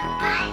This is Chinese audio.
拜。